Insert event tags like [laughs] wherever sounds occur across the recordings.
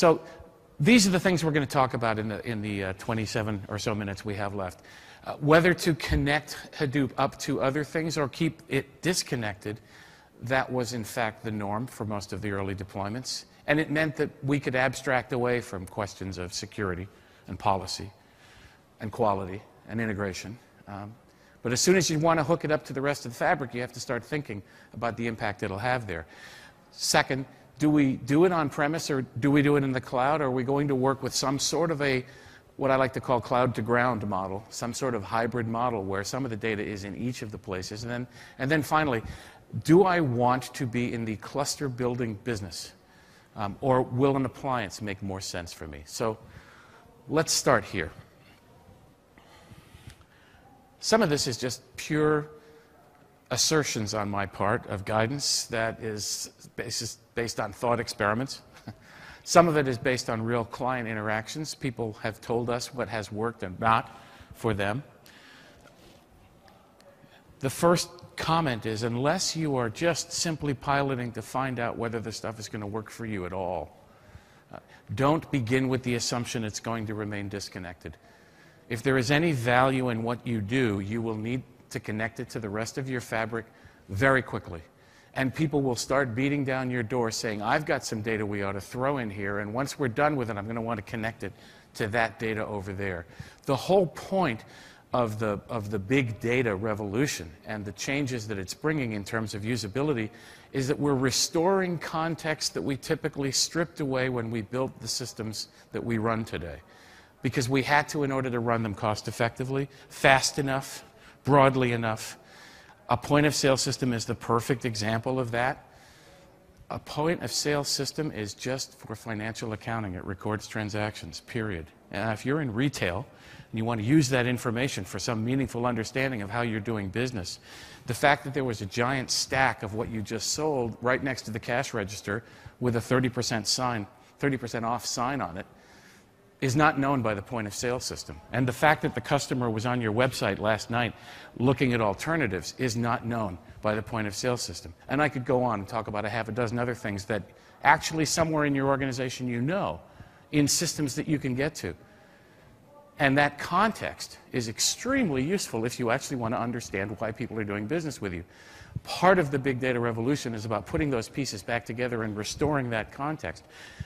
So these are the things we're going to talk about in the, in the uh, 27 or so minutes we have left. Uh, whether to connect Hadoop up to other things or keep it disconnected, that was in fact the norm for most of the early deployments. And it meant that we could abstract away from questions of security and policy and quality and integration. Um, but as soon as you want to hook it up to the rest of the fabric, you have to start thinking about the impact it'll have there. Second, do we do it on premise or do we do it in the cloud? Or are we going to work with some sort of a, what I like to call cloud to ground model, some sort of hybrid model where some of the data is in each of the places? And then, and then finally, do I want to be in the cluster building business? Um, or will an appliance make more sense for me? So let's start here. Some of this is just pure assertions on my part of guidance that is based on thought experiments. [laughs] Some of it is based on real client interactions. People have told us what has worked and not for them. The first comment is unless you are just simply piloting to find out whether the stuff is going to work for you at all, uh, don't begin with the assumption it's going to remain disconnected. If there is any value in what you do, you will need to connect it to the rest of your fabric very quickly. And people will start beating down your door saying, I've got some data we ought to throw in here, and once we're done with it, I'm going to want to connect it to that data over there. The whole point of the, of the big data revolution and the changes that it's bringing in terms of usability is that we're restoring context that we typically stripped away when we built the systems that we run today because we had to in order to run them cost effectively, fast enough, broadly enough. A point of sale system is the perfect example of that. A point of sale system is just for financial accounting. It records transactions, period. And if you're in retail and you want to use that information for some meaningful understanding of how you're doing business, the fact that there was a giant stack of what you just sold right next to the cash register with a 30% sign, 30% off sign on it, is not known by the point of sale system. And the fact that the customer was on your website last night looking at alternatives is not known by the point of sale system. And I could go on and talk about a half a dozen other things that actually somewhere in your organization you know in systems that you can get to. And that context is extremely useful if you actually want to understand why people are doing business with you. Part of the big data revolution is about putting those pieces back together and restoring that context.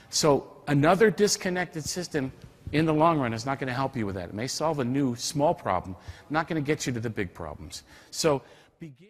So, another disconnected system in the long run is not going to help you with that. It may solve a new small problem, not going to get you to the big problems. So, begin